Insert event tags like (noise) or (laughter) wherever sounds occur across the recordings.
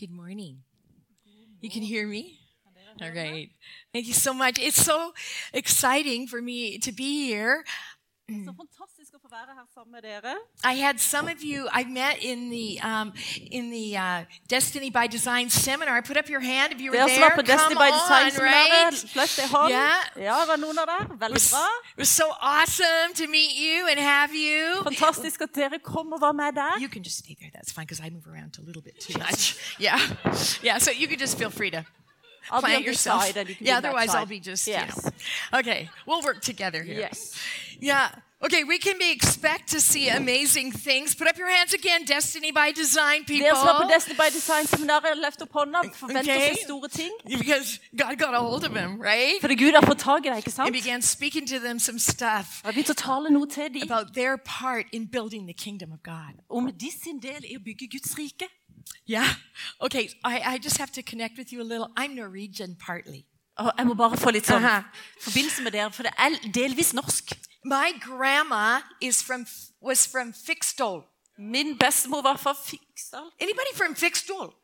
Good morning. You can hear me? All right. Thank you so much. It's so exciting for me to be here. Så fantastisk å få være her sammen med dere. I had some of you I met in the um, in the uh, Destiny by Design seminar. I put up your hand if you were Dere som there. var på Destiny Come by Design on, right? flytt ei hånd. Yeah. Ja, var noen av dere? It Veldig was, bra. it was so awesome to meet you and have you. Fantastisk at dere kom og var med der. You can just stay there. That's fine because I move around a little bit too much. (laughs) Yeah, yeah. So you can just feel free to I'll be plant yourself. side and you can yeah. Otherwise, I'll be just Yes. you know. Okay, we'll work together here. Yes. Yeah. Okay, we can be expect to see amazing things. Put up your hands again. Destiny by Design, er people. Dere som var på Destiny by Design seminaret, løft opp hånda. Forventer Okay. å se er store ting. Because God got a hold of him, right? Fordi Gud har fått tak i deg, ikke And sant? began speaking to them some stuff Jeg har begynt å tale noe til dem about their part in building the kingdom of God. om de sin del i å bygge Guds rike. Yeah. Okay, I, I just have to connect with you a little. I'm Norwegian partly. Og jeg må bare få litt sånn Aha. forbindelse med dere, for det er delvis norsk. My grandma is from was from Fixdal. Min bestemor var fra Fiksdal. Anybody from Fixdal?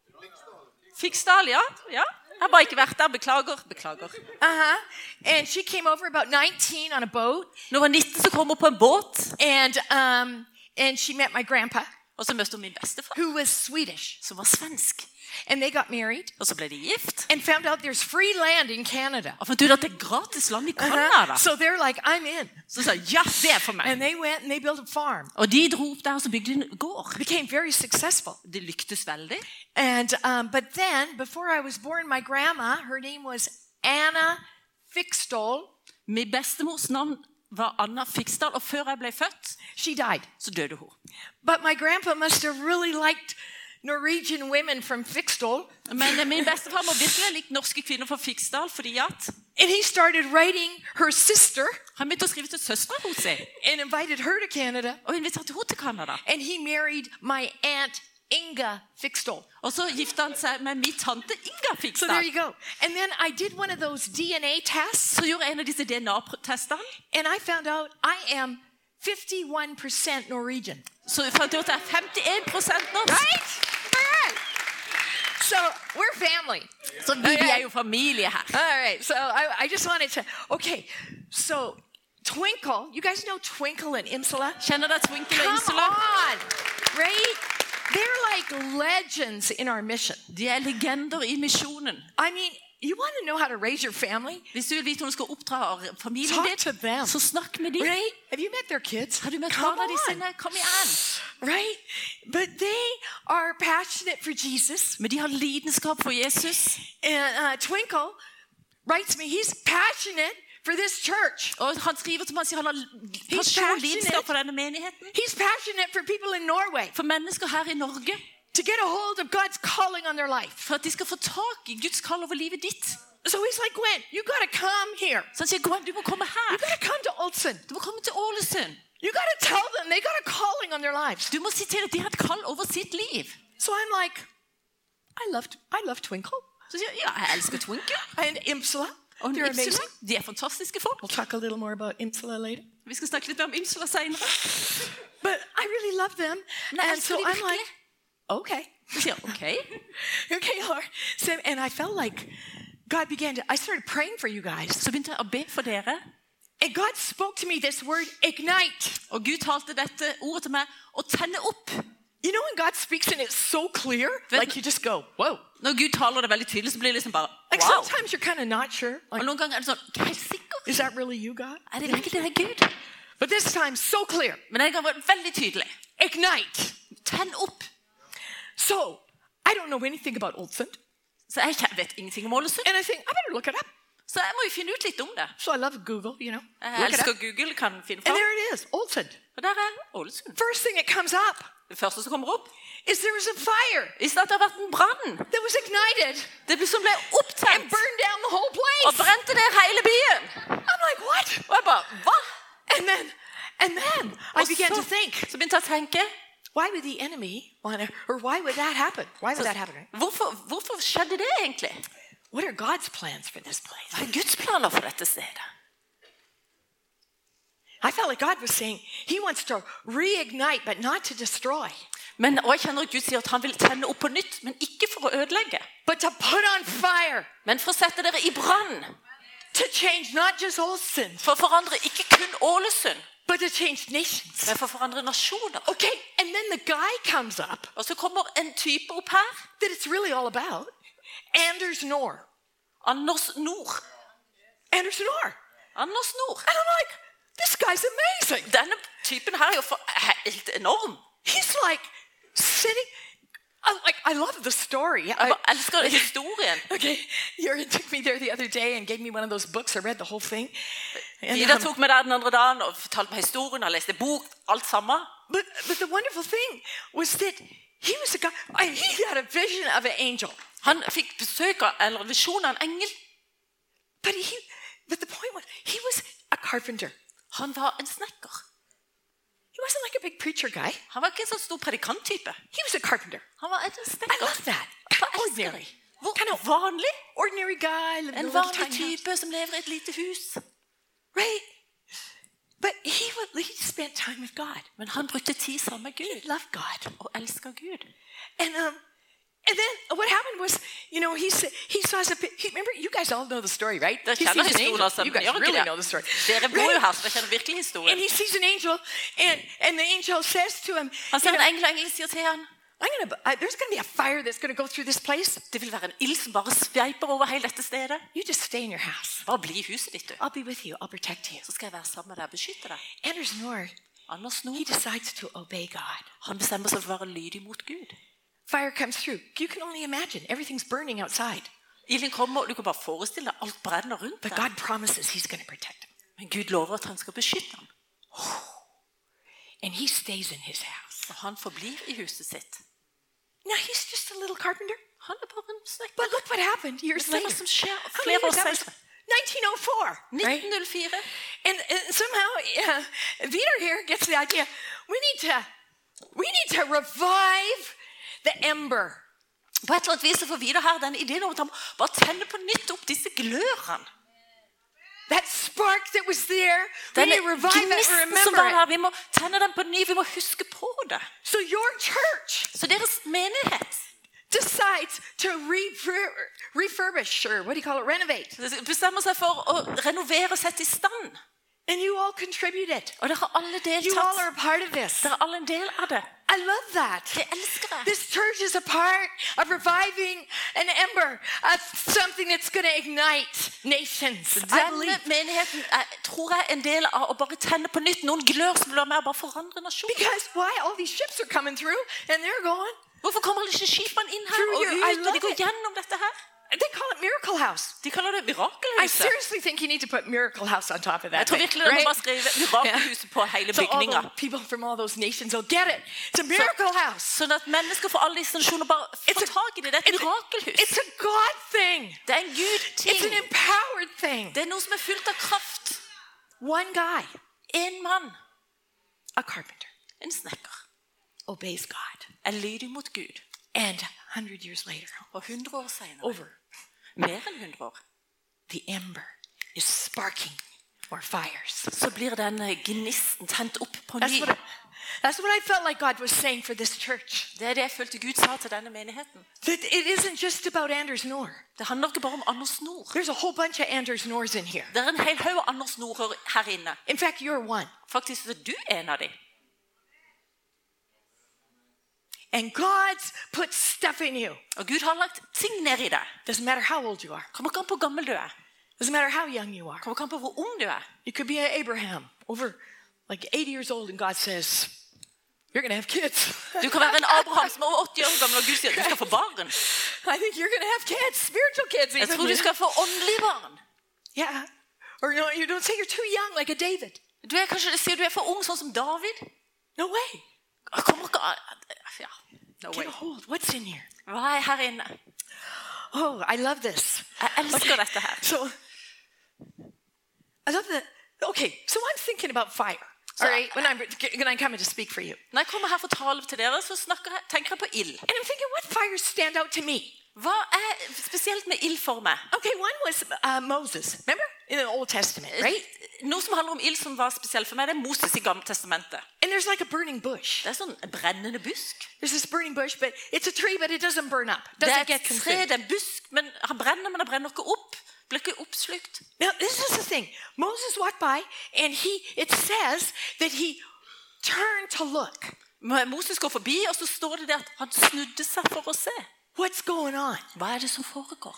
Fiksdal, ja. ja. Jeg har bare ikke vært der. Beklager. Beklager. Uh-huh. And she came over about 19 on a boat Når hun var 19, så kom hun på en båt, and um and she met my grandpa og så møtte hun min bestefar, who was Swedish. som var svensk. And they got married Og så ble de gift. and found out there's free land in Canada. Og fant ut at det er gratis land i Uh-huh. Canada. So they're like, I'm in. Så sa jeg, ja, det er for meg. And they went and they built a farm. Og de dro opp der og så bygde de en gård. Became very successful. Det lyktes veldig. And um, but then before I was born, my grandma, her name was Anna Fiksdal, Min bestemors navn var Anna Fiksdal, og før jeg ble født, she died. så døde hun. But my grandpa must have really liked Norwegian women from Fiksdal. Men eh, min bestefar må virkelig ha likt norske kvinner fra Fiksdal, fordi at And he started writing her sister han begynte å skrive til søstera hennes and invited her to Canada. og inviterte henne til Canada. And he married my aunt Inga Fiksdal. Og så han seg med min tante Inga So there you go. And then I did one of those DNA tests Så gjorde jeg en av disse DNA-testene. and I found out I am 51% Norwegian. Så jeg fant ut at jeg er 51 norsk. Right? Right. So we're family. Så vi, vi er jo familie. All right. So I, I just wanted to. Okay. So Twinkle, you guys know Twinkle and Imsala? Kjenner dere Twinkle Come Insula? on, right? They're like legends in our mission. De er legender i misjonen. I mean, you want to know how to raise your family? Hvis du vil vite hvordan du skal oppdra familien Talk to them. så snakk med dem. Right? Have you met their kids? Har du møtt Come barna de on. sine? Kom igjen! Right? But they are passionate for Jesus. Men de har lidenskap for Jesus. And uh, Twinkle writes me, he's passionate for this church. Og han skriver til meg sier han har He's passionate. lidenskap for denne menigheten. He's passionate for people in Norway For mennesker her i Norge. to get a hold of God's calling on their life. For at de skal få tak i Guds kall over livet ditt. So he's like, Gwen, you got to come here. Så han sier Gwen, du må komme You got to come to Olson. Du må komme til Ålesund. You got to tell them they got a calling on their lives. Du må si til at de har et kall over sitt liv. So I'm like, I love, I love Twinkle Så sier ja, jeg elsker Twinkle. and Imsala. Og They're Imsula. amazing. De er fantastiske folk. We'll talk a little more about Imsala later. Vi skal snakke litt mer om Imsula senere. But I really love them. Men And so de I'm like, okay. Så sier jeg, ok. (laughs) Okay, Lord. So, and I felt like God began to, I started praying for you guys. Så begynte jeg å be for dere. And God spoke to me this word, ignite. Og Gud talte dette ordet til meg å tenne opp. You know when God speaks and it's so clear? Like you just go, whoa. Når Gud taler det veldig tydelig, så blir det liksom bare Like wow. sometimes you're kind of not sure. Og Like, noen ganger er det sånn Er sikker. is that really you, God? Er det virkelig det er Gud? But this time, so clear. Men denne gangen var det veldig tydelig. Ignite. Tenn opp. So I don't know anything about Oldsund. Så jeg vet ingenting om Ålesund. And I think, I better look it up. Så jeg må jo finne ut litt om det. So I love Google, you know. Jeg elsker. Google, kan finne And there it is, Oldsund. Og der er Ålesund. First thing it comes up Det første som kommer opp, is there was a fire is at det har vært en brann. that was ignited Det ble som ble and opptent burned down the whole place. og brente ned hele byen. I'm like, what? Og jeg bare, hva? And then, and then I Og began to så, think, så begynte jeg å tenke, why would the enemy want to, or why would that happen? Why would that happen? Right? hvorfor, hvorfor skjedde det egentlig? What are God's plans for this place? Hva er Guds planer for dette stedet? I felt like God was saying He wants to reignite, but not to destroy. Men, og jeg kjenner at Gud sier at han vil tenne opp på nytt, men ikke for å ødelegge. but to put on fire, Men for å sette dere i brann. to change not just Olsen, For å forandre ikke kun Ålesund, but to change nations. men for å forandre nasjoner. Okay, and then the guy comes up Og så kommer en type opp her. that it's really all about Anders Nor. Anders Nord. Anders Nor. Anders Nord. And I'm like, this guy's amazing. Denne typen her er jo for, helt enorm. He's like sitting. I, like I love the story. Jeg I- bare elsker (laughs) historien. okay, Jørgen took me there the other day and gave me one of those books. I read the whole thing. And, Ida um, tok meg der den andre dagen og fortalte meg historien. Jeg leste bok, alt sammen. but but the wonderful thing was that he was a guy. He had a vision of an angel. Han fikk besøk av en visjon av en engel. But he. But the point was, he was a carpenter. Han var en snekker. He wasn't like a big preacher guy. Han var ikke en sånn stor predikanttype. He was a carpenter. Han var en I snekker. love that. Ordinary. Hvor vanlig. Ordinary guy. En vanlig house. type som lever i et lite hus. Right? But he would he spent time with God. Men han brukte tid sammen med He Gud loved God. og elsker Gud. And um and then what happened was, you know, he said he saw us he, remember you guys all know the story, right? He sees an angel. You guys really know the story. det? Dere bor jo Right? her, så dere kjenner virkelig And he sees an angel and and the angel says to him, Han ser en engel, og engelen sier til han I'm gonna I, there's gonna be a fire that's gonna go through this place. det vil være en ild som bare sveiper over hele dette stedet. You just stay in your house. Bare bli i huset ditt, du. I'll be with you. I'll protect you. Så skal jeg være sammen med deg og beskytte deg. Anders Nord, Anders he decides to obey God. han bestemmer seg for å være lydig mot Gud. Fire comes through. You can only imagine. Everything's burning outside. Ilden kommer, og du kan bare forestille deg alt brenner rundt But. God promises he's going to protect him. Men Gud lover at han skal beskytte ham. And he stays in his house. Og han forblir i huset sitt. Now he's just a little carpenter. Han er bare en snekker. But look what happened years later. som skjer flere år years? That was senere? 1904. Right? And, and somehow uh, Peter here gets the idea. We need to we need to revive the ember. På et eller annet vis får vi Vidar her den ideen om at han bare tenner på nytt opp disse glørene. That spark that was there. Denne gnisten som remember var it. her, vi må tenne den på ny, vi må huske på det. So your church Så deres menighet decides to refur- refurbish or what do you call it? Renovate. bestemmer seg for å renovere og sette i stand. And you all contribute it. Og dere har alle You all are a part of this. Dere er alle en del av det. I love that. Det elsker jeg. This church is a part of reviving an ember of something that's going to ignite nations. I Denne believe. menigheten er, tror jeg en del av å bare tenne på nytt noen glør som vil være med og bare forandre nasjonen. Because why? All these ships are coming through and they're going. Hvorfor kommer alle disse skipene inn her Through og your- I ut, og love de går it. gjennom dette her? They call it Miracle House. De kaller det I seriously think you need to put Miracle House on top of that. Jeg tror virkelig må right? skrive mirakelhuset på hele So all bygninga. the people from all those nations will get it. It's a miracle house. Sånn at mennesker fra alle disse nasjoner bare It's får a- tak i det. Det er et It's a, mirakelhus. it's a God thing. Det er en It's Gud-ting. an empowered thing. Det er noe som er fullt av kraft. One guy, En mann, a carpenter, en snekker, obeys God. er lydig mot Gud. And 100 years later, Og 100 år senere, over, mer enn 100 år, the ember is sparking more fires. så blir den eh, gnisten tent opp på That's what, I, that's what I felt like God was saying for this church. Det er det jeg følte Gud sa til denne menigheten. That it isn't just about Anders Nor. Det handler ikke bare om Anders Nord. There's a whole bunch of Anders Nors in here. Det er en hel haug Anders Norder her inne. In fact, you're one. Faktisk er du en av dem. And God's put stuff in you. Og Gud har lagt ting ned i deg. Doesn't matter how old you are. Kommer ikke an på hvor gammel du er. Doesn't matter how young you are. Kommer ikke an på hvor ung du er. You could be Abraham, over like 80 years old, and God says, You're going to have kids. (laughs) Du kan være en Abraham som er over 80 år gammel, og Gud sier du skal få barn. (laughs) I think you're going to have kids, spiritual kids. Jeg even. tror du skal få åndelige barn. Yeah. Or no, you don't say you're too young, like a David. Du er kanskje sier du er for ung, sånn som David. No way. An ja. no way. Get a hold. What's in here? Hva er her inne? Oh, I love this. Jeg elsker dette her. So, I love that. Okay, so I'm thinking about fire. All right, when I'm when I come in to speak for you, Når jeg kommer her for tale til dere, så snakker jeg, tenker jeg på ild. and I'm thinking, what fires stand out to me? Hva er spesielt med ild for meg? Okay, one was uh, Moses. Remember in the Old Testament, right? Noe som handler om ild som var spesielt for meg, det er Moses i Gamle testamentet. And there's like a burning bush. Det er sånn en brennende busk. There's this burning bush, but it's a tree, but it doesn't burn up. Det Doesn't er get et tre, det er en busk, men han brenner, men han brenner ikke opp. Blir ikke oppslukt. Now, this is the thing. Moses walked by, and he it says that he turned to look. Moses går forbi, og så står det der at han snudde seg for å se. What's going on? Hva er det som foregår?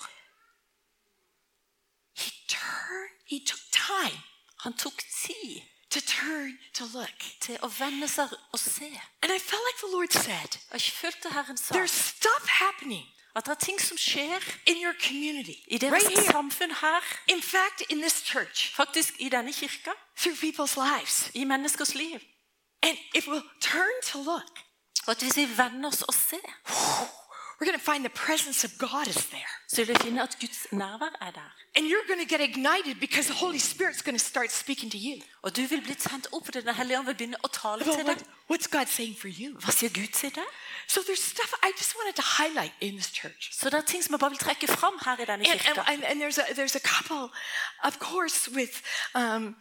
He turned, he took time Han tok tid to turn to look. til å vende seg og se. And I felt like the Lord said, Og jeg følte Herren sa there's stuff happening at det er ting som skjer in your community i deres right here. samfunn her, In fact, in this church, faktisk i denne kirka, through people's lives. i menneskers liv. And if we'll turn to look, Og at hvis vi vender oss og ser, we're going to find the presence of God is there. så vil vi finne at Guds nærvær er der. And you're going to get ignited because the Holy Spirit's going to start speaking to you. Og du vil bli tent opp, og Den hellige ånd vil begynne å tale til deg. what's God saying for you? Hva sier Gud til deg? So there's stuff I just wanted to highlight in this church. Så det er ting som jeg bare vil trekke fram her i denne And, and, and, and there's, a, there's a couple, of course, with, um,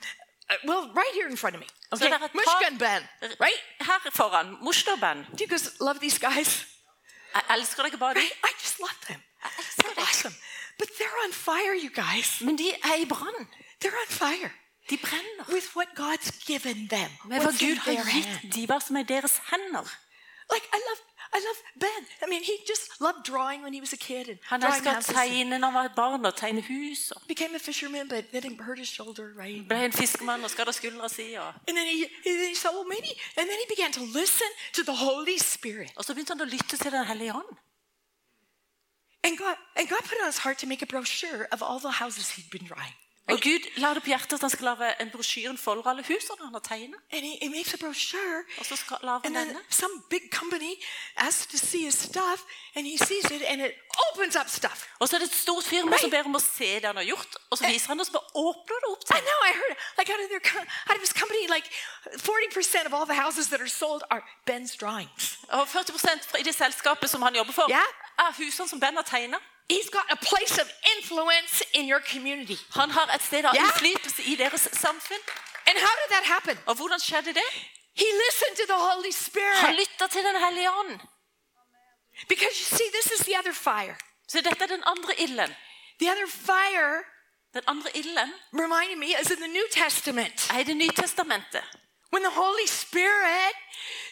uh, well, right here in front of me. Okay, det er Mushkan Ben, right? her foran. Mushterban. Do you guys love these guys? Right? dem. I just love them. They're awesome. But they're on fire, you guys. Men de er i brann. They're on fire De brenner. with what God's given them. Med hva Gud har gitt de, hva som er deres hender. Like I love, I love Ben. I mean, he just loved drawing when he was a kid and Han drawing å houses. tegne når han var barn, og tegne hus. og Became a fisherman, but then he hurt his shoulder, right? Ble en fiskemann og skadde skuldra si. Og, And then he, and then he said, well, maybe. And then he began to listen to the Holy Spirit. og så begynte han å lytte til Den hellige ånd. And God, and God put it on his heart to make a brochure of all the houses he'd been drawing. Og Gud la det på hjertet at han skal lage en brosjyre for alle husene han har tegnet. Og så skal lager han then denne. some big company asks to see his stuff, and he sees it, and it opens up stuff. Og så er det et stort firma som ber om å se det han har gjort. Og så viser han det, og så bare åpner det opp til I know. I heard like out of their out of his company, like forty percent of all the houses that are sold are Ben's drawings. Og 40% i det selskapet som han jobber for, yeah. er husene som Ben har tegnet. He's got a place of influence in your community. Han har et sted av innflytelse i deres samfunn. And how did that happen? Og hvordan skjedde det? He listened to the Holy Spirit. Han lytta til Den hellige ånd. Because you see, this is the other fire. Så dette er den andre ilden. The other fire, Den andre ilden reminding me, is in the New Testament. er i Det nye testamentet. When the Holy Spirit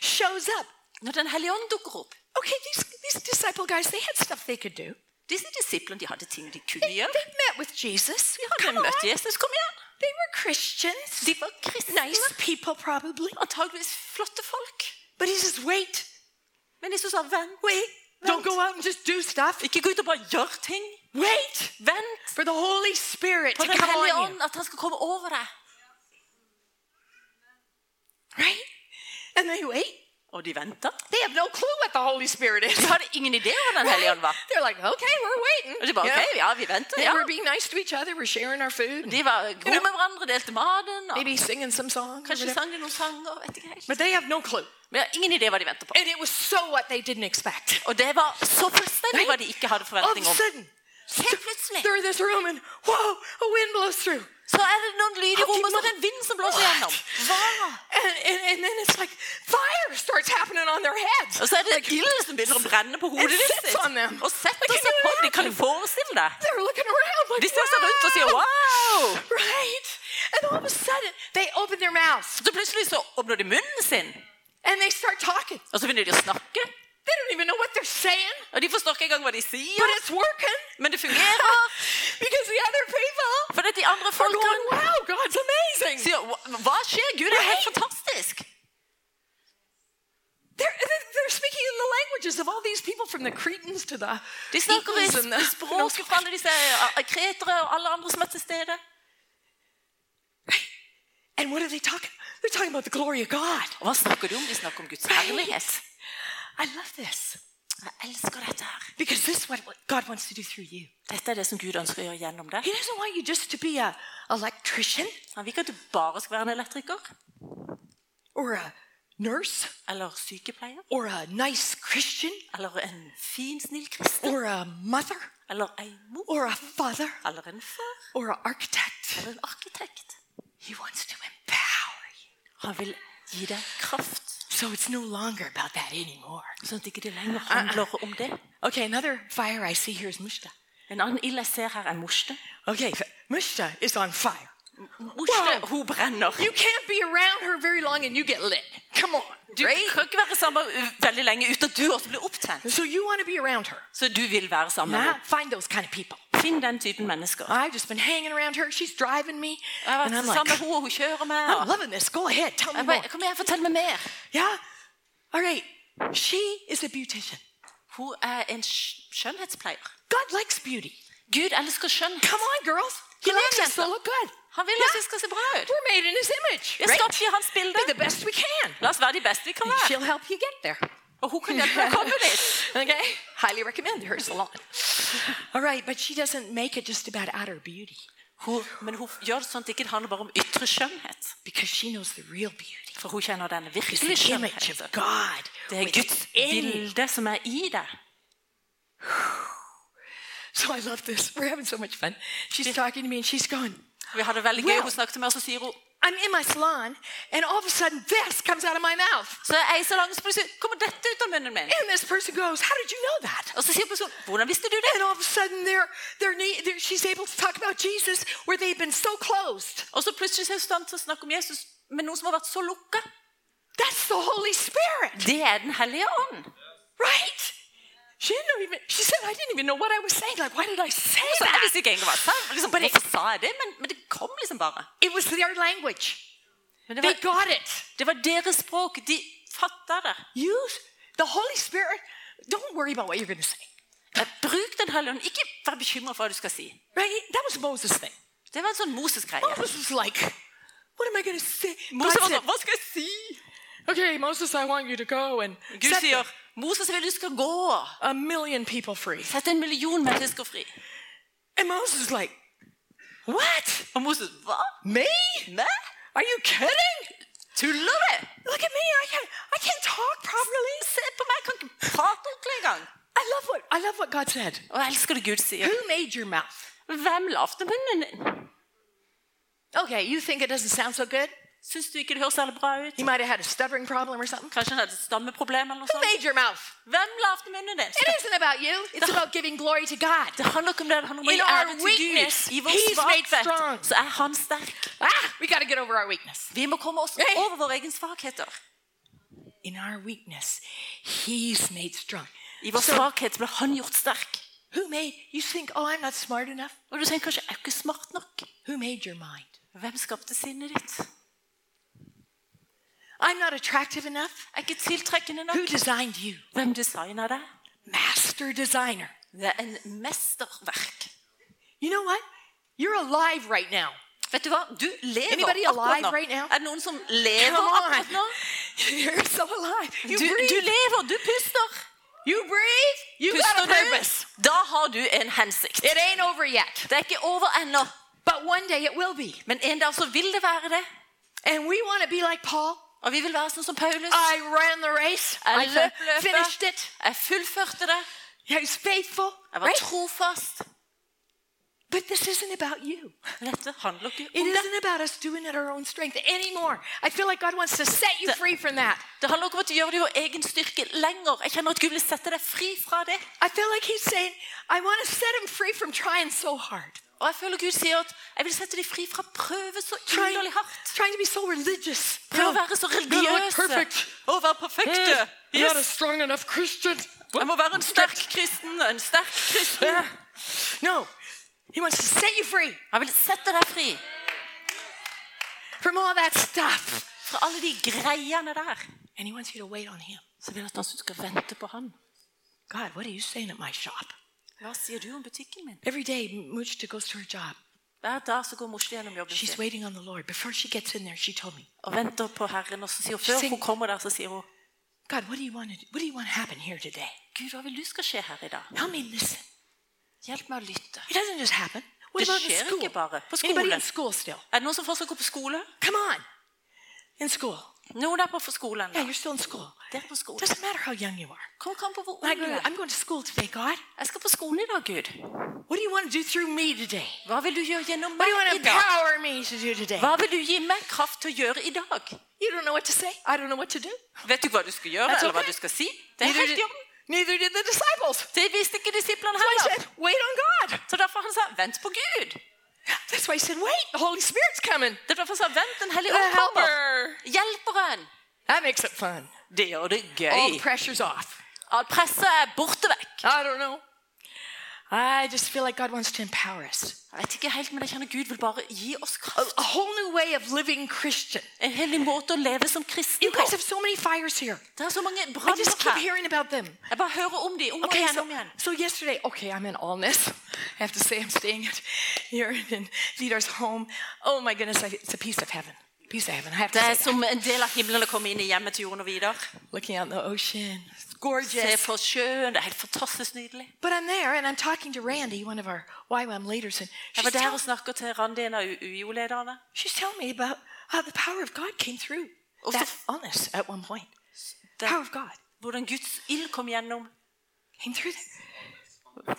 shows up. Når Den hellige ånd dukker opp. Okay, these, these disciple guys, they had stuff they could do. Disse disiplene de hadde ting de kunne They, gjøre. they met with Jesus. De hadde Come møtt on. Jesus. Kom igjen! They were Christians. De var kristne. Nice people, probably. Antageligvis flotte folk. But he says, wait, Men Jesus sa vent. wait. Don't go out and just do stuff. Ikke gå ut og bare gjør ting. Wait Vent for the Holy Spirit på to come on you. ånd, at han skal komme over deg. Right? And they wait. Og de venta. They have no clue what the Holy Spirit is. De hadde ingen idé om Den hellige ånd var. They're like, okay, we're waiting. Og de bare, okay, ja, vi venter, ja. We're being nice to each other. We're sharing our food. De var gode med hverandre, delte maten. Og Maybe singing some songs. kanskje sang de noen sanger. vet ikke helt. But they have no clue. Men jeg har ingen idé hva de venter på. And it was so what they didn't expect. Og det var så fullstendig hva de ikke hadde All of a sudden, they're in this room and whoa, a wind blows through. Så er det noen lyd i rommet, så er det en vind som blåser gjennom. Hva? And, and, and then it's like fire starts happening on their heads. Og så er det ild som begynner å brenne på hodet sits ditt. on them. Og setter Like, seg på dem. Kan du forestille deg? They're looking around like, De ser seg rundt og sier wow. wow! Right? And all of a sudden, they open their mouths Så plutselig så åpner de munnen sin, and they start talking. og så begynner de å snakke. They don't even know what they're saying, Og de forstår ikke engang hva de but it's working men det fungerer. (laughs) because the other people For de andre folkene wow, God's amazing. sier "Hva- skjer? Gud er helt fantastisk. They're, they're speaking in the languages of all these people from the Cretans to the De snakker i Eatons and the, språket fra alle disse eh, kretere og alle andre som er til stede. And what are they talking? They're talking about the glory of God. Og hva snakker de om? De snakker om Guds herlighet. I love this Jeg elsker dette her. because this is what God wants to do through you. Dette er det som Gud ønsker å gjøre gjennom deg. He doesn't want you just to be a electrician Han vil ikke at du bare skal være en elektriker, or a nurse eller sykepleier, or a nice Christian eller en fin, snill kristen, or a mother eller en mor, or a father eller en far, or an architect. eller en arkitekt. He wants to empower you. Han vil gi deg kraft. So it's no longer about that anymore. Sånn at det lenger handler om det. Okay, another fire I see here is Mushta. En annen ild jeg ser her, er Morste. Okay, Mushta is on fire. Hun brenner. You can't be around her very long and you get lit. Come on, Du right? kan ikke være sammen uh, veldig lenge uten at du også blir opptent. So you want to be around her. Så du vil være sammen med Yeah, henne. find those kind of people. Finn den typen mennesker. I've just been hanging around her. She's driving me. Jeg har And I'm sammen med like, henne, hun kjører meg. I'm og- loving this. Go ahead. Tell me Jeg more. bare, Kom igjen, fortell meg mer. Yeah? All right. She is a beautician. Hun er en skj- skjønnhetspleier. God likes beauty. Gud elsker skjønnhet. Come on, girls. He Come on, likes us to look good. Han vil at vi skal se bra ut. We're made in his image. Vi er Right? skapt i hans bilde. Be the best we can. La oss være de beste vi kan være. She'll help you get there. Og hun kan hjelpe deg å komme dit. (laughs) Okay? (laughs) Highly recommend her salon. All right, but she doesn't make it just about outer beauty Hun, men hun gjør det sånn at det ikke handler bare om ytre skjønnhet. because she knows the real beauty. For hun kjenner den It's virkelige the image of skjønnheten. God. Det er Guds within bilde som er i. So I love this. We're having so much fun. She's talking to me and she's going, Vi hadde det veldig gøy. Well- Hun snakket med oss og sier hun I'm in my salon, and all of a sudden this comes out of my mouth. Så jeg eiser langt, så plutselig kommer dette ut av munnen min. And this person goes, How did you know that? Og så sier personen, hvordan visste du det? And all of a sudden they're, they're, they're, she's able to talk about Jesus where they've been so closed. Og så plutselig er hun i stand til å snakke om Jesus med noen som har vært så lukka. That's the Holy Spirit, Det er Den hellige ånd. right? She didn't even, she said, I didn't even know what I was saying. Like, why did I say Så jeg that? visste ikke hva jeg sa. Liksom, But it- Hvorfor sa jeg det? Men, men det kom liksom bare. It was their language. Men det They var, got it. det var deres språk. De fatta det. Use the Holy Spirit. Don't worry about what you're going to say. Bruk Den hellige ånd. Ikke vær bekymra for hva du skal si. Right? That was Moses' thing. Det var en sånn Moses-greie. Moses was like, What am I going to say? Moses var sånn, hva skal jeg si? Okay, Moses, I want you to go and Gud set sier, Moses vil du skal gå. a million people free. Sett en million mennesker fri. And Moses is like, What? Og Moses, hva? Me? Meg? Are you kidding? To Tuller du? Look at me. I can't, I can't talk properly. Se på meg, jeg kan ikke prate ordentlig engang. I love what I love what God said. Og jeg elsker det Gud sier. Who made your mouth? Hvem lagde munnen din? Okay, you think it doesn't sound so good? Syns du ikke det høres særlig bra ut? You might have had a stuttering problem or something. Kanskje han hadde et stammeproblem eller noe Who sånt? made your mouth? Hvem lagde munnen din? It isn't about you. It's about giving glory to God. Det handler ikke om det, det handler om å In gi our ære til weakness, Gud. I vår He's made svakhet strong. så er han sterk. Ah, we got to get over our weakness. Vi må komme oss Hey. over våre egne svakheter. In our weakness, He's made strong. I vår So, svakhet ble han gjort sterk. who made you think? Oh, I'm not smart enough. Og du tenker kanskje, jeg er ikke smart nok. Who made your mind? Hvem skapte sinnet ditt? I'm not attractive enough. Jeg er ikke tiltrekkende Who designed you? Hvem designer det? Master designer. Det er en mesterverk. You know what? You're alive right now. Vet du hva? Du lever Anybody akkurat alive nå. right now? Er det noen som lever Come on. akkurat nå? You're so alive. You Du, du breathe. lever, du puster. You breathe. You got a Puster purpose. du, da har du en hensikt. It ain't over yet, Det er ikke over ennå, but one day it will be. men en dag så vil det være det. And we want to be like Paul. Og vi vil være sånn som Paulus. I ran the race. I Jeg løp finished løpet. it. Jeg fullførte det. I was faithful. Jeg var Right? trofast. But this isn't about you. Men Dette handler ikke It det. isn't about us doing it our own strength anymore. I feel like God wants to set you free from that. Det handler ikke om at du gjør det i vår egen styrke lenger. Jeg kjenner at Gud vil sette deg fri fra det. I feel like He's saying, I want to set him free from trying so hard, Og jeg føler Gud sier at jeg vil sette dem fri fra prøve så inderlig hardt. so. Prøve å være så religiøse. Å være perfekte. Yes. Jeg må være en sterk kristen. En sterk kristen. Yeah. No, Han vil sette deg fri from all that stuff. fra alle de greiene der. Så vil jeg at du skal vente på han. God, what are you saying at my shop? Hva sier du om butikken min? Every day, Mujta goes to her job. Hver dag så går mor gjennom jobben She's sin waiting on the Lord. Before she gets in there, she told me, og venter på Herren. Og så sier hun, før Sing- hun kommer der, så sier hun God, what do you want to do? What do you want to happen here today? Gud, hva vil du skal skje her i dag? Help me listen. Hjelp meg å lytte. It doesn't just happen. What Det about in school? bare på Anybody skolen. in school still? Er det noen som fortsatt går på skole? Come on. In school. Er på for skolen. Yeah, you're still in school. Dere er på skolen. Doesn't matter how young you are. Kom, kom på hvor ung go, du er. I'm going to school today, God. Jeg skal på skolen i dag, Gud. What do you want to do through me today? Hva vil du gjøre gjennom What do you want to empower me to do today? Hva vil du gi meg kraft til å gjøre i dag? You don't know what to say. I don't know what to do. Vet du hva du skal gjøre, That's eller hva okay. du skal si? Det er Neither helt did, i orden. neither did the disciples. Det visste ikke disiplene why I said, wait on God. Så derfor han sa, vent på Gud. That's why he said, wait, the Holy Spirit's coming. Det er derfor han sa, vent, den hellige ånd kommer. helper. Hjelperen. That makes it fun. Det gjør det All gøy. the pressure's off. Alt presset er borte vekk. I don't know. I just feel like God wants to empower us. Jeg vet helt, men jeg Gud vil bare gi oss A, kraft. a whole new way of living Christian. En hellig måte å leve som kristen You guys have so many fires here. Det er så mange I just keep hearing about them. Jeg bare hører om dem om Okay, igjen so, om igjen. so yesterday, okay, I'm in Allness. I have to say I'm staying at, here in Vidar's home. Oh my goodness, it's a piece of heaven. Det er som en del av himmelen å komme inn i hjemmet til jorden og videre. Vidar. Se på sjøen. Det er helt fantastisk nydelig. But I'm there, and I'm talking to Randy, one of our, YWAM leaders. Jeg var der og snakket til Randy, en av UiO-lederne. Hvordan Guds ild kom gjennom. Came through that.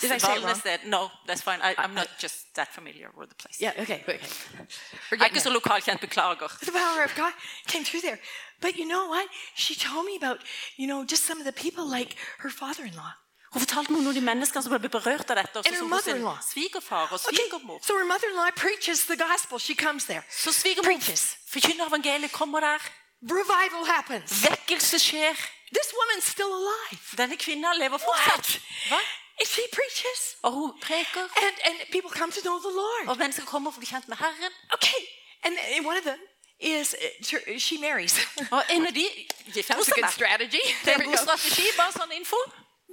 Did I say it wrong? Valnested. No, that's fine. I, I'm not just that familiar with the place. Yeah, okay, okay. Jeg Forget ikke så lokalkjent, beklager. the power of God came through there. But you know what? She told me about, you know, just some of the people like her father-in-law. Hun fortalte meg om noen av de menneskene som ble berørt av dette. Også And her sin mother-in-law. svigerfar og Okay, so her mother-in-law preaches the gospel. She comes there. Så svigermor Preaches. forkynner evangeliet, kommer der. Revival happens. Vekkelse skjer. This woman's still alive. Denne kvinna lever fortsatt. What? Hva? And she preaches. Og hun. And, and people come to know the Lord. Og mennesker kommer for å bli kjent med Herren. Okay. And, and one of them is, uh, ter- she marries. (laughs) Og en av de gifter that was a seg good strategy. (laughs) Det er we en go. god strategi, bare sånn info.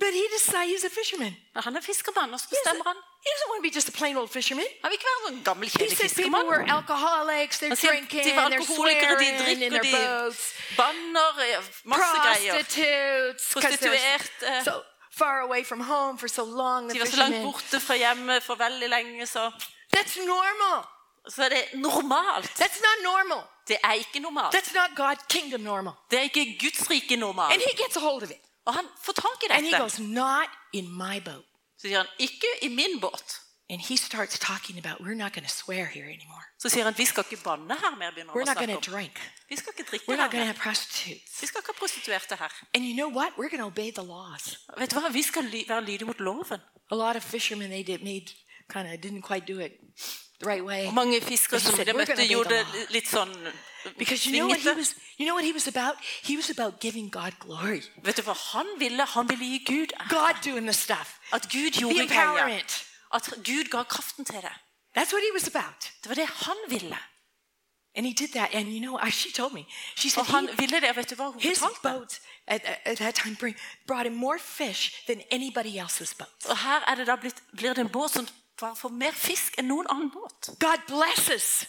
But he decides he's a fisherman. Men Han er fiskermann, og så He bestemmer han. he doesn't want to be just a plain old fisherman. Han vil ikke være en gammel, He kjedelig said people fiskermann. were alcoholics, they're drinking, de they're de swearing in their de boats, banner, eh, masse greier. prostitutes, Prostituerte. so far away from home for so long. De var så langt borte fra hjemmet for veldig lenge, så, That's normal. så er normalt. That's not normal. Det er ikke normalt. That's not God's kingdom normal. Det er ikke Guds rike And he gets a hold of it. Og han får tak i And he goes, Not in my boat. Så sier han, ikke i min båt. And he starts talking about, We're not going to swear here anymore. Så sier han, vi skal ikke banne her mer, begynner We're han å not going snakke to om. drink. Vi skal ikke drikke We're not her going to mer. have prostitutes. Vi skal ikke ha prostituerte her. And you know what? We're going to obey the laws. Vet du hva? Vi skal ly være lydige mot loven. A lot of fishermen, they did made kind of didn't quite do it the right way. Og mange fiskere But he som said, de "We're møtte, gjorde the det law." litt sånn Because you know what he svingete. was you know what he was about? He was about giving God glory. Vet du hva han ville? Han ville gi Gud ære. God doing the stuff. At Gud The gjorde greia. empowerment. At Gud ga kraften til det. That's what he was about. Det var det han ville. And he did that. And you know, she told me, she said han he, ville det, vet du hva hun his fortalte? boats at, at that time bring, brought him more fish than anybody else's. Og her er det da blitt, blir det en båt som bare får mer fisk enn noen annen båt. God blesses.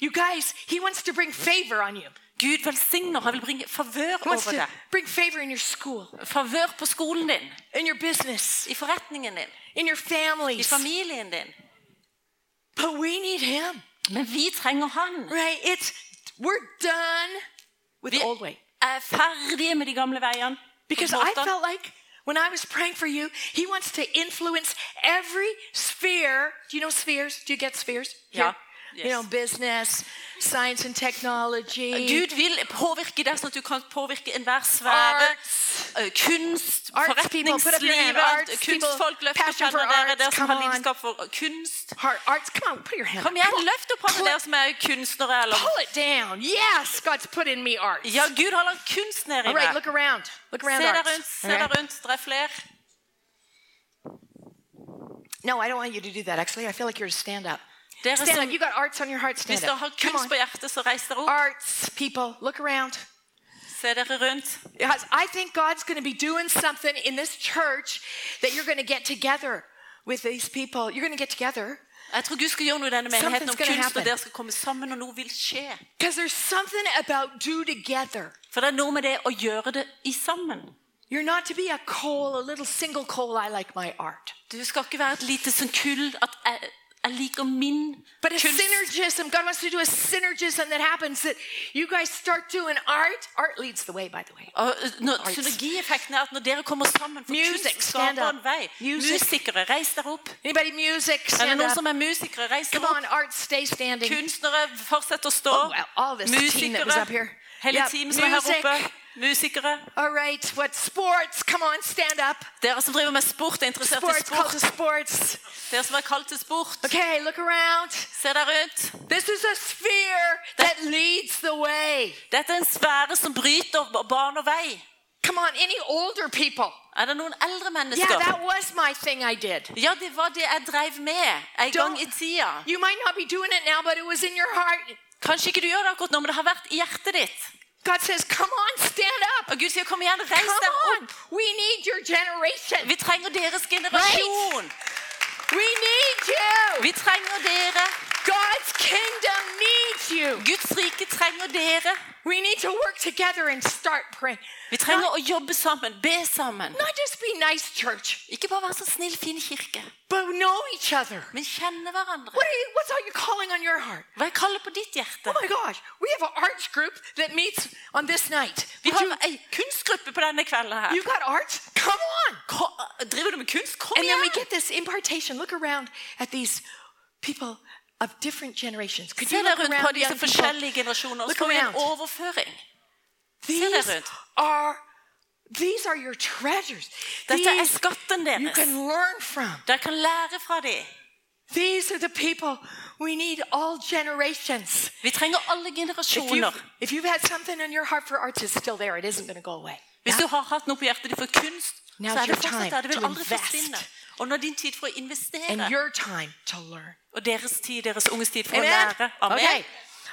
You guys, he wants to bring favor on you. Gud velsigner, han vil bringe favør over deg. bring favor in your school, Favør på skolen din, in your business, i forretningen din, in your i families. familien din. But we need him. Men vi trenger han. Right? It's we're done with Vi the old way. er ferdige med de gamle veiene. Because I felt like when I was praying for you, he wants to influence every sphere. Do you know spheres? Do you get spheres? Yeah. Here? You Yes. know, business, science and technology, Gud vil påvirke deg sånn at du kan påvirke enhver sfære. arts. Eh, Kunst, Arts people, put up your hand. forretningslivet. Arts people, Kunstfolk, løft opp hendene dere, dere som come har on. lidenskap for kunst. Arts. Come on, put your hand. Kom up. igjen, løft opp hånden Pull dere it- som er kunstnere. Eller... Pull it down. Yes, God's put in me arts. Ja, Gud har lagt kunst ned i All right, meg. look around. Look Se around deg arts. rundt, se deg rundt. Det er flere. No, I don't want you to do that. Actually, I feel like you're to stand up. Dere Stand up. You got arts on your heart. Stand hvis dere up. har Come kunst on. på hjertet, så reis dere opp. Arts people, look around. Se dere rundt. Because I think God's going to be doing something in this church that you're going to get together with these people. You're going to get together Jeg tror Gud skal gjøre noe i denne menigheten om Something's gonna kunst, happen. og dere skal komme sammen, og noe vil skje. because there's something about do together. For det er noe med det å gjøre det i sammen. You're not to be a coal, a little single coal. I like my art. Du skal ikke være et lite sånn kull at jeg, Jeg liker min But a kunst. synergism, God wants to do a synergism that happens that you guys start doing art. Art leads the way, by the way. Og når, synergieffekten er at når dere kommer sammen for Music, kunst stand skaper up. en vei. Music. Musikere, reis dere opp. Anybody music? Er det Stand noen up. som er musikere? Reis Come dere on, art, stay standing. Kunstnere, fortsett å stå. Oh, wow, all this team that was up here. Hele Yep, teamet som er her oppe. Musikere. All right, what sports? Come on, stand up. Dere som driver med sport, er interessert i Sports, call to sport. sports. Dere som er kalt til sport, Okay, look around. se deg rundt. This is a sphere that leads the way. Dette er en sfære som bryter barn og vei. Come on, any older people? Er det noen eldre Yeah, that was my thing I did. Ja, det var det jeg drev med en gang i tida. You might not be doing it now, but it was in your heart. Kanskje ikke du gjør det akkurat nå, men det har vært i hjertet ditt. God says, Come on, stand up. Og Gud sier, kom igjen, reis Come deg on. opp. We need your generation. Vi trenger deres generasjon. We need you. Vi trenger dere. God's kingdom needs you. Guds rike trenger dere. We need to work together and start praying. Vi trenger å jobbe sammen, be sammen. Not just be nice, church, Ikke bare være så snill, fin kirke, but know each other. men kjenne hverandre. What are you, what's all you calling on your heart? Hva er kallet på ditt hjerte? Oh my gosh, we have an arts group that meets on this night. Vi har ei kunstgruppe på denne kvelden her. you got arts? Come on. Ko- Driver du med kunst? Kom And then we get this impartation. Look around at these people of different generations. Could Se you look rundt around på disse people? forskjellige generasjoner. og Look Så vi en around. overføring. These deg rundt. are these are your treasures. Dette er you can learn from. Dere kan lære fra dem. These are the people we need all generations. Vi trenger alle If you generasjoner. if you've had something in your heart for arts, it's still there. It isn't going to go away. Hvis du har hatt noe på hjertet ditt for kunst, Now's så er det fortsatt time der. Det vil to aldri invest. forsvinne. Og nå er din tid for å And your time to learn. Og deres tid, deres unges tid for å lære. Amen. Okay.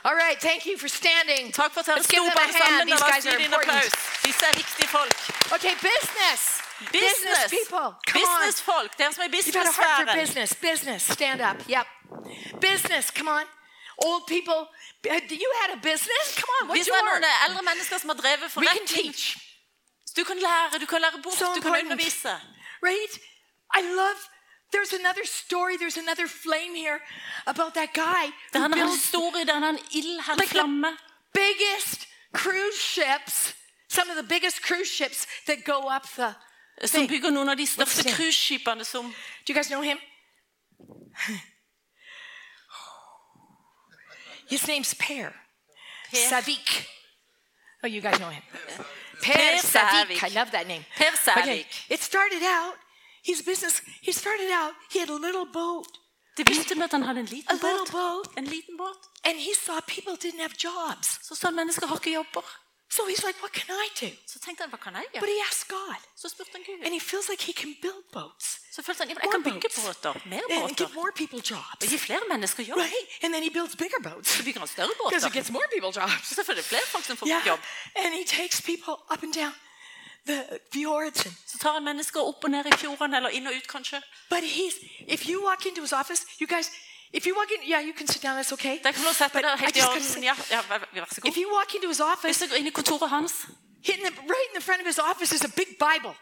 All right. Thank you for standing. Takk for at dere Let's give sto them a bare sammen. These guys are dem en applaus. important. Disse er viktige folk. Okay, business. Business. people. Come on. Businessfolk. Dere som er i You've got a heart for business. Business. Stand up. Yep. Business. Come on. Old people. You had a business. Come on. What's Hvis det er noen eldre mennesker som har drevet We can forretning, teach. du kan lære, du kan lære bort, So du kan undervise. Right? I love. There's another story. There's another flame here about that guy Det er en historie der han har en ild, like flamme. the biggest cruise ships. Some of the biggest cruise ships that go up the. Som bygger noen av de største What's that? cruiseskipene som Do you guys know him? His name's Per. Per. Sævik. Oh, you guys know him. Per, Per Sævik. Sævik. I love that name. Per Okay. Sævik. It started out, his business, he started out, he had a little boat. Det begynte med at han hadde en A liten little båt. boat. En liten båt. And he saw people didn't have jobs. Så han mennesker har ikke jobber. So he's like, what can I do? Så tenkte han, hva kan jeg But he asked God. Så spurte han Gud. And he feels like he can build boats. Så følte han, ja, men More jeg kan bygge båter, mer And båter. give more people jobs. Og gi flere mennesker jobb. Right? And then he builds bigger boats. Så bygger han større Because (laughs) båter. it gets more people jobs. Så selvfølgelig flere folk som får Yeah. jobb. And he takes people up and down the. And, Så tar han mennesker opp og ned i fjorden, eller inn og ut kanskje. but he's, if you walk into his office, you guys, if you walk in, yeah, you can sit down, that's okay. Der kan du sette I helt i orden. Ja, ja, vær, så god. if you walk into his Hvis office, du går inn i kontoret hans, the, right in the front of his office is a big Bible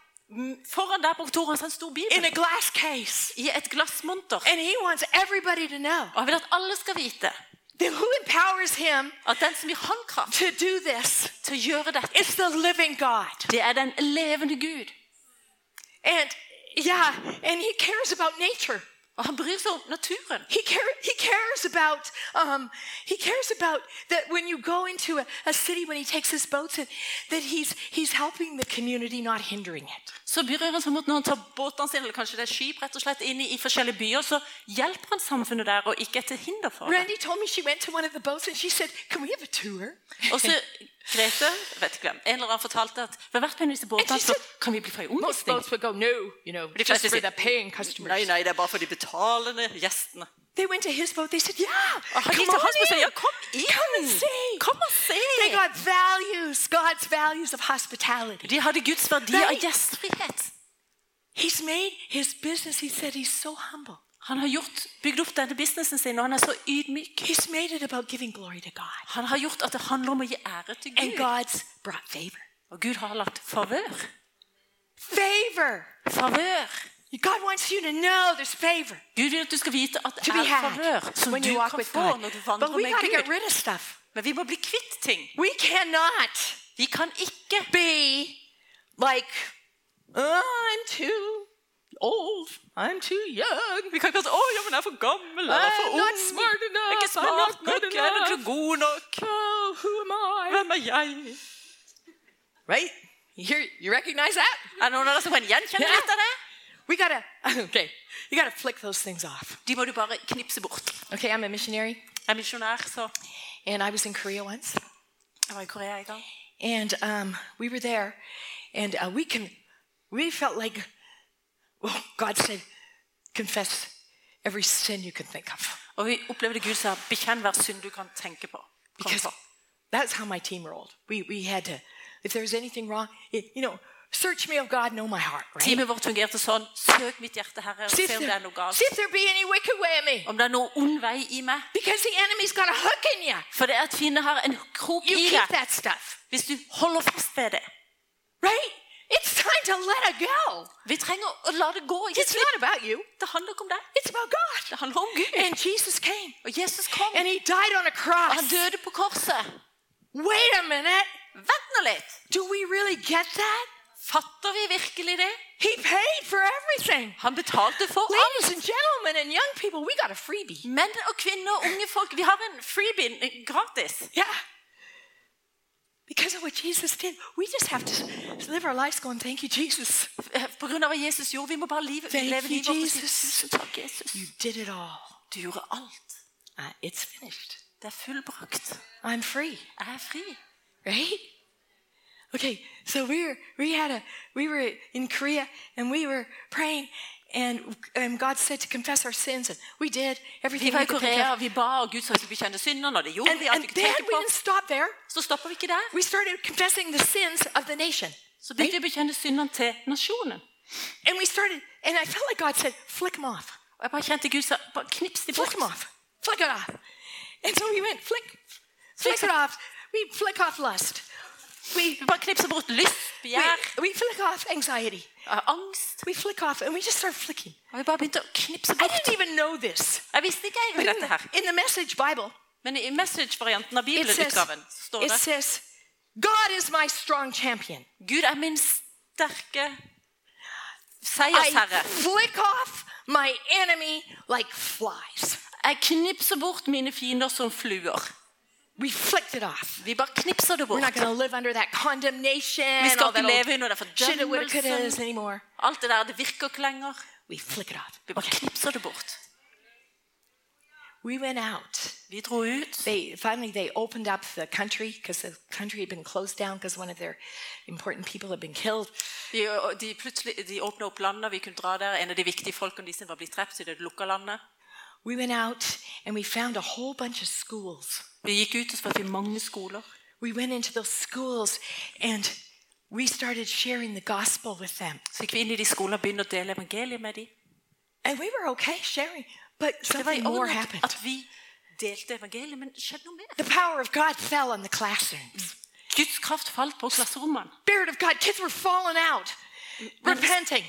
foran der på kontoret hans er en stor in a glass case. i et glassmonter. And he wants everybody to know Og han vil at alle skal vite that who empowers him at den som gir han kraft to do this til å gjøre dette, is the living God. det er den levende Gud. And yeah, and he cares about nature. Og han bryr seg om naturen. He, care, he cares about um, he cares about that when you go into a, a city when he takes his boats in, that he's he's helping the community, not hindering it. Så bryr han seg om når han tar båtene sine, eller kanskje det er skip, rett og slett inn i, i forskjellige byer, så hjelper han samfunnet der, og ikke er til hinder for det. Og så Grete, vet ikke hvem, en eller annen fortalte at ved en av disse båtene, så kan vi bli fra i omvisning. "No, you know, De just fleste for sier, the paying customers." Nei, nei, det er bare for de betalende gjestene. They went to his boat. They said, "Yeah, Og han come gikk til hans on og sa, ja, kom inn! Come and see." Kom og se! They got values, God's values of hospitality. De hadde Guds verdi av gjestfrihet. He's made his business. He said he's so humble. Han har gjort, bygd opp denne businessen sin, og han er så ydmyk. He's made it about giving glory to God. Han har gjort at det handler om å gi ære til And God's brought favor. Og Gud har lagt favør. Favor. Favør. God wants you to know there's favor Gud vil at du skal vite at det to be er had som when du you walk kan with få God. når du But vandrer we med got to get Gud. rid of stuff. Men vi må bli kvitt ting. We cannot Vi kan ikke be like, "Oh, I'm too old. I'm too young. Vi kan ikke si 'Å, ja, men jeg er for gammel', eller I'm for not ung. smart Jeg er enough. ikke I'm smart not nok, good jeg er ikke enough. god nok. Oh, who am I? Hvem er jeg? Right? You hear? You recognize that? Er det noen av dere som kan gjenkjenne Ja. litt av det? We gotta. (laughs) Okay, you gotta flick those things off. De må du bare knipse bort. Okay, I'm a missionary, Jeg er misjonær, så and I was in Korea once, jeg var i Korea en gang. and um, we were there, and uh, we can, we felt like, well, God said, confess every sin you can think of, Og vi opplevde Gud sa 'bekjenn hver synd du kan tenke på'. Kom because på. that's how my team rolled. We we had to, if there was anything wrong, it, you know, search me, O God, know my heart, right? Teamet vårt fungerte sånn. Søk mitt hjerte, Herre, og See if, se om det er there, noe galt. if there be any wicked way in me, Om det er noe ond vei i meg. because the enemy's got a hook in you. For det er at fienden har en krok You i keep deg. that stuff, Hvis du holder fast ved det. right? It's time to let it go. Vi trenger å la det gå. Ikke It's not about you. Det handler ikke om deg. It's about God. Det handler om Gud. And Jesus came Og Jesus kom, and he died on a og cross. han døde på korset. Wait a minute. Vent nå litt. Do we really get that? Fatter vi virkelig det? He paid for everything. Han betalte for alt. Ladies and gentlemen and young people, we got a freebie. Menn og kvinner, og unge folk, vi har en freebie gratis. Yeah. Because of what Jesus did, we just have to live our lives going, Thank you, Jesus. På grunn av hva Jesus gjorde, vi må bare live, Thank leve livet vårt Jesus. takk, Jesus. You did it all. Du gjorde alt. Uh, it's finished. Det er fullbrakt. I'm free. Jeg er fri. right? Okay, so we were we had a we were in Korea and we were praying and and God said to confess our sins and we did Vi everything var we i Korea, vi ba, og Gud sa vi bekjente syndene, og det gjorde And, vi. and then we didn't stop there. Så stopper vi ikke der. We started confessing the sins of the nation. Så begynte vi å bekjenne syndene til nasjonen. And we started and I felt like God said, flick them off. Og jeg bare kjente Gud sa, bare knips de Flick them off. Flick it off. And so we went flick flick it off. We flick off lust. We knipser bort lyst, we, begjær, we flick off anxiety. eh, angst. We flick off and we just start flicking. Og vi bare begynte å knipse I didn't even know this. Jeg visste ikke egentlig in dette the, her. in the message Bible, Men i message-varianten av it says, bibelutgaven står it det says, God is my strong champion. Gud er min sterke I flick off my enemy like flies. Jeg knipser bort mine fiender som fluer. We flicked it off. Vi bare knipser det We're not going to live under that condemnation, Vi skal all that ikke old leve under den shit it woulda, couldas fordømmelsen. anymore. Det der, det virker ikke lenger. We flick it off. Vi bare knipser det bort. We went out. Vi dro ut. They finally they opened up the country because the country had been closed down because one of their important people had been killed. De, de, de åpna opp landet, vi kunne dra der. En av de viktige folkene de som var blitt drept i det lukka landet. We went out and we found a whole bunch of schools. Vi gikk ut og mange skoler. We went into those schools and we started sharing the gospel with them. Så gikk vi inn i de skolene og begynte å dele evangeliet med dem. And we were okay sharing, but something more happened. at vi delte evangeliet, men skjedde noe mer. The power of God fell on the classrooms. Guds kraft falt på klasserommene. Spirit of God, kids were falling out, repenting.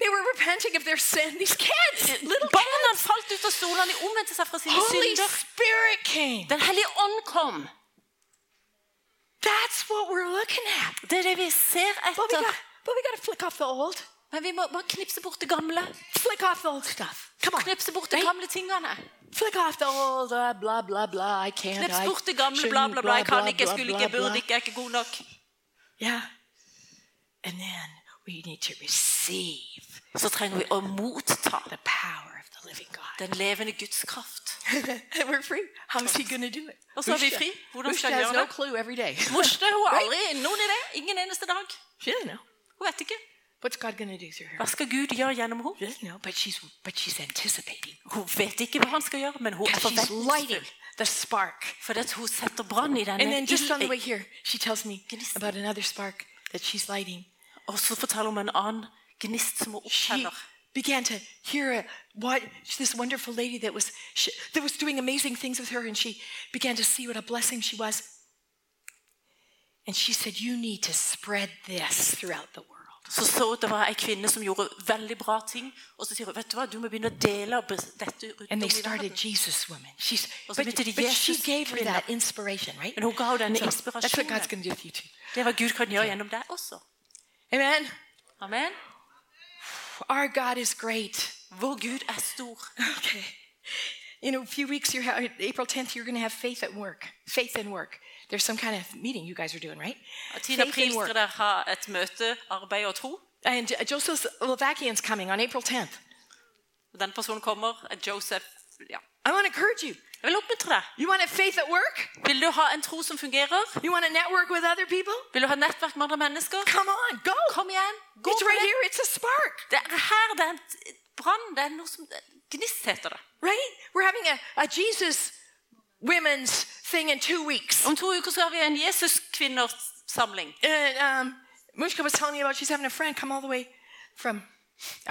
They were repenting of their sin. These kids, (laughs) little Barna kids. falt ut av stolene, de omvendte seg fra sine Holy synder. Spirit came. Den hellige ånd kom. That's what we're looking at. Det er det vi ser But we etter. got, but we got to flick off the old. Men vi må bare knipse bort det gamle. Flick off the old stuff. Come on. Knipse bort de Right? gamle tingene. Flick off the old uh, blah blah blah. I can't. Knips I bort det gamle, shouldn't, bla, bla, bla. Jeg kan blah, ikke, jeg blah, skulle blah, ikke, blah. burde ikke, jeg er ikke god nok. Yeah. And then we need to receive Men så trenger vi å motta den levende Guds kraft. (laughs) Og så er vi fri. Hvordan skal han gjøre det? (laughs) Mushta hun har aldri noen idé. Ingen eneste dag. Hun vet ikke. Hva skal Gud gjøre gjennom henne? Hun vet ikke hva han skal gjøre, men hun er forventningsfull. the spark. For that who set the brand in And then just on the way here, she tells me about another spark that she's lighting. Og så forteller hun en annen gnist hun She began to hear a, what this wonderful lady that was she, that was doing amazing things with her, and she began to see what a blessing she was. And she said, "You need to spread this throughout the world." så så det var ei kvinne som gjorde veldig bra ting. Og så sier hun vet du hva, du må begynne å dele dette rundt om And they i started verden. Jesus woman. She's, Og så but, begynte de but she Jesus gave her kvinner. that inspiration, right? Men hun ga henne denne that's what God's inspirasjonen. going to do with you too. Det er hva Gud kan gjøre gjennom deg også. Amen. Amen. Our God is great. Vår Gud er stor. Okay. You know, a few weeks, you're ha- April 10th, you're going to have faith at work. Faith in work. There's some kind of meeting you guys are doing, right? 10. Faith april in work. skal dere ha et møte, arbeid og tro. And Joseph Slovakian's coming on April 10th. Den personen kommer, er Joseph. Ja. I want to encourage you. Jeg vil oppmuntre deg. You want a faith at work? Vil du ha en tro som fungerer? You want to network with other people? Vil du ha nettverk med andre mennesker? Come on, go. Kom igjen. Gå It's right det. here. It's a spark, Det er her det er en brann. Det er noe som Gnist heter det. right? We're having a, a Jesus women's thing in two weeks. Om to uker så har vi en Jesus-kvinner-samling. And um, Mushka was telling me about she's having a friend come all the way from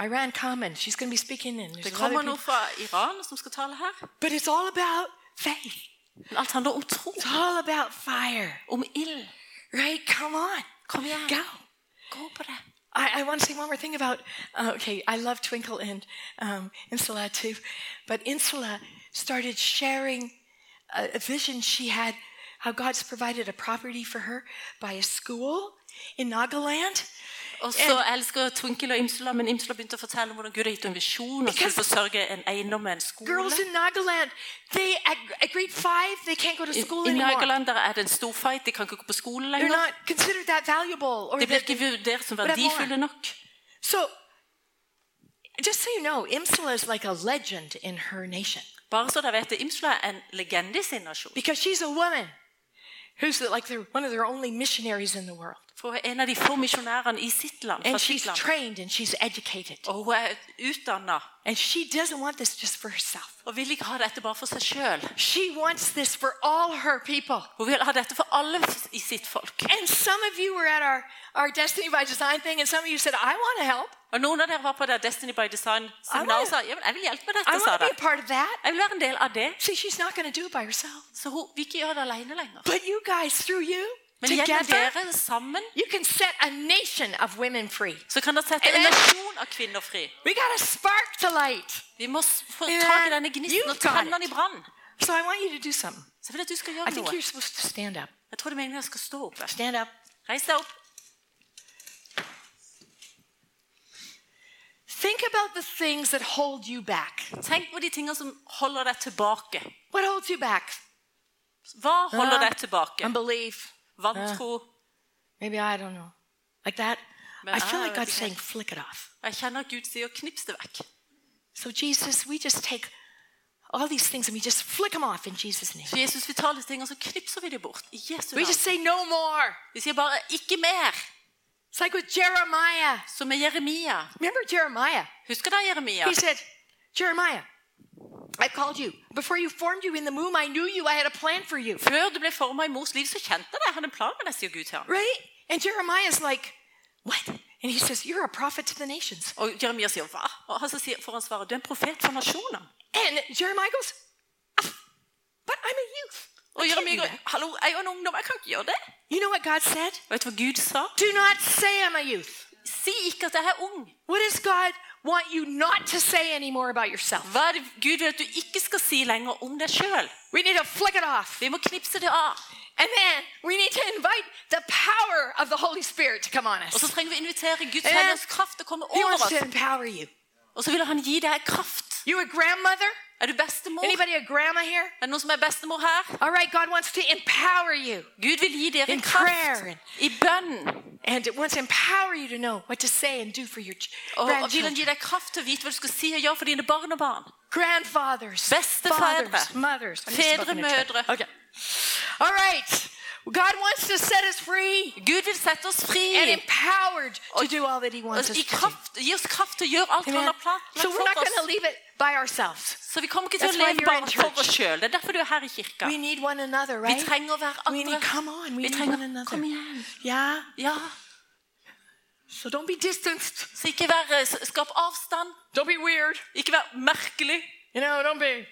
Iran come and she's going to be speaking there's Det kommer noe fra Iran som skal tale her. But it's all about faith. Men alt handler om tro. It's all about fire, Om ild. right? Come on, Kom igjen. go. Gå på det. I, I want to say one more thing about, uh, okay, I love Twinkle and um, Imsula too, but Imsula started sharing a, a vision she had, how God's provided a property for her by a school in Nagaland. Og så elsker Twinkle og Imsula, men Imsula begynte å fortelle om hvordan Gud har gitt henne en visjon og skulle forsørge en eiendom med en skole. Girls in Nagaland, they at, at grade five, they can't go to I, school I anymore. Nagaland der er det en stor fight. De kan ikke gå på skole They're not considered that valuable. Or De blir ikke vurdert som But have more. verdifulle nok. so, just so you know, Imsula is like a legend in her nation Bare så dere vet det, Imsula er en legende i sin nasjon. because she's a woman who's like the, one of their only missionaries in the world. For en av de få misjonærene i sitt land. And she's trained and she's educated. Og hun er utdanna And she doesn't want this just for herself. og vil ikke ha dette bare for seg sjøl. She wants this for all her people. Hun vil ha dette for alle i sitt folk. And some of you were at our, our Destiny by Design thing, and some of you said, I want to help. Og Noen av dere var på det Destiny by Design-seminaret og sa ja, men jeg vil hjelpe med I dette. want sa to be a part of that. Jeg vil være en del av det. See, she's not going to do it by herself. Så hun vil ikke gjøre det alene lenger. But you guys, through you, together, sammen you can set a nation of women free. så kan dere sette en nasjon av kvinner fri. We got a spark to light. Vi må få tak i denne gnisten og tenne den it. i brann. So I want you to do something. Så vil jeg at du skal I gjøre think noe. you're supposed to stand up. Jeg tror det er at jeg skal stå opp. Stand up. Reis deg opp. Think about the things that hold you back. Tenk på de tingene som holder deg tilbake. What holds you back? Hva holder Uh, deg tilbake? Unbelief. Vantro. Uh, maybe I don't know. Like that. But I feel like ah, God's think saying, flick it off. Jeg kjenner at Gud sier 'knips det vekk'. So, Jesus, we just take all these things and we just flick them off in Jesus' name. Så Jesus, vi tar tingene, så knipser vi dem bort. I Jesu We just say no more. Vi sier bare 'ikke mer', It's like with Jeremiah. som med Jeremia. Remember Jeremiah? Husker du Jeremia? He said, Jeremiah, I called you. Before you formed you in the womb, I knew you. I had a plan for you. Før du ble formet i mors liv, så kjente jeg deg. Jeg hadde en plan med deg, sier Gud til ham. Right? And Jeremiah's like, what? And he says, You're a prophet to the nations. Og Jeremia sier 'hva?' Og han så sier for han svarer 'du er en profet for. And Jeremiah goes, "Ah, But I'm a youth. Og I can't Jeremia do går that." 'hallo, jeg er en ungdom, jeg kan ikke gjøre det'. You know what God said? Vet du hva Gud sa? Do not say I'm a youth. Si ikke at jeg er ung. What does God want you not to say anymore about yourself? Hva er det Gud vil at du ikke skal si lenger om deg sjøl? We need to flick it off. Vi må knipse det av. And then we need to invite the power of the Holy Spirit to come on Og så us. trenger vi invitere Guds hellige kraft til å komme He wants to empower you. Og så vil han gi deg kraft. You a grandmother? Er du bestemor? Anybody a grandma here? Er det noen som er bestemor her? All right, God wants to empower you Gud vil gi dere In kraft prayer. i bønn. and it wants to empower you to know what to say and do for your Og, og vil han grandchildren, gi deg kraft til å vite hva du skal si og gjøre for dine barn og barn. grandfathers, Bestefedre. fathers, mothers. Fedre, mødre. Okay. All right. God wants to set us free Gud vil sette oss fri. and empowered to do all that He wants us to do. gi oss kraft til å gjøre alt han har plan- So we're not going to leave it by ourselves. Så vi kommer ikke til å leve bare for oss sjøl. Det er derfor du er her i kirka. We need one another, Vi right? trenger å være We need, come on, we Vi need trenger one another. Kom igjen. Yeah. Ja. So don't be distanced. Så ikke vær, skap avstand. Don't be weird. Ikke vær merkelig. You know, don't be.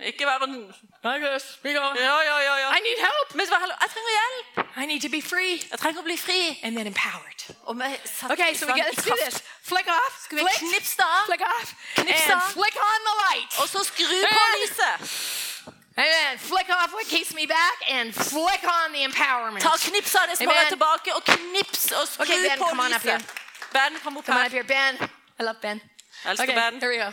Ikke være en Like this. We go. Ja, ja, ja. ja. I need help. Men så bare, jeg trenger hjelp. I need to be free. Jeg trenger å bli fri. And then empowered. Og med satt Okay, so we get, i let's do this. Flick off. Skal vi Flick. knipse det av? Flick off. Knipse And flick on the light. Og så skru på And- lyset. Then flick off what keeps me back and flick on the empowerment. Ta knips av det som holder Amen. tilbake, og knips og skru Okay, Ben, på come on up lyset. Ben, kom opp Come on up her. here, Ben. I love Ben. Elsker Okay, Ben. here we go.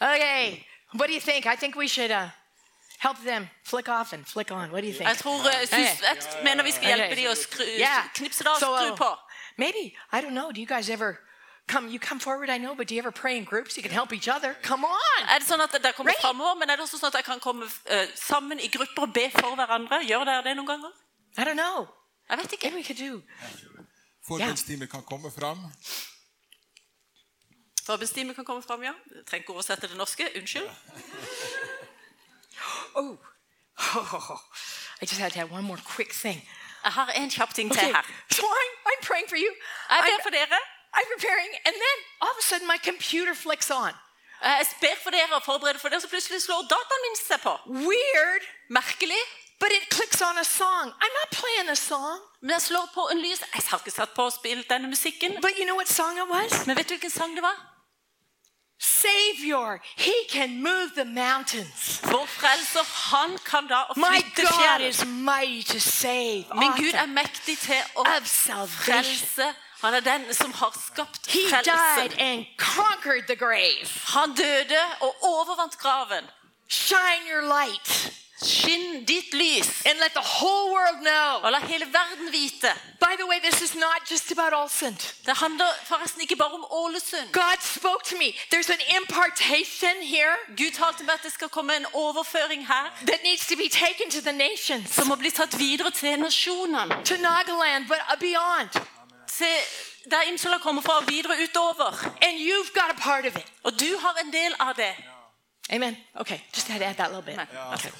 Okay, what do you think? I think we should uh, help them flick off and flick on. What do you think? Jeg tror, jeg, synes, jeg mener vi skal hjelpe dem å skru, Yeah. knipse det av og skru uh, på. Maybe I don't know. Do you guys ever come? You come forward, I know, but do you ever pray in groups? You can help each other. Come on. Er det sånn at dere kommer Right. fremover, men er det også sånn at jeg kan komme uh, sammen i grupper og be for hverandre? Gjør dere det noen ganger? I don't know. Jeg vet ikke. Maybe we could do. Forbundsteamet kan komme fram. Forbundsteamet kan komme fram, ja. Jeg trenger ikke oversette det norske. Unnskyld. Oh. I just had to have one more quick thing. Jeg har en kjapp ting til Okay, her. so I'm, I'm praying for you. Jeg I'm, for dere. I'm preparing, and then all of a sudden my computer flicks on. Jeg ber for dere og forbereder for dere, så plutselig slår dataen min seg på. Weird, Merkelig. but it clicks on a song. I'm not playing a song. Men jeg slår på en lys. Jeg har ikke satt på å spille denne musikken. But you know what song it was? Men vet du hvilken sang det var? Savior. He can move the mountains. Vår frelser, han kan da flytte fjell. Min Gud er mektig til å frelse. Han er den som har skapt He died frelse. and conquered the grave. Han døde og overvant graven. Shine your light Skinn ditt lys, and let the whole world know. og la hele verden vite. By the way, this is not just about Olsent. Det handler forresten ikke bare om Ålesund. God spoke to me. There's an impartation here Gud talte meg at det skal komme en overføring her that needs to be taken to the nations, som må bli tatt videre til nasjonene. to Nagaland, but beyond. Til der Imsula kommer fra, og videre utover. And you've got a part of it. Og du har en del av det. Amen. Okay, just had to add that little bit. Amen. Okay.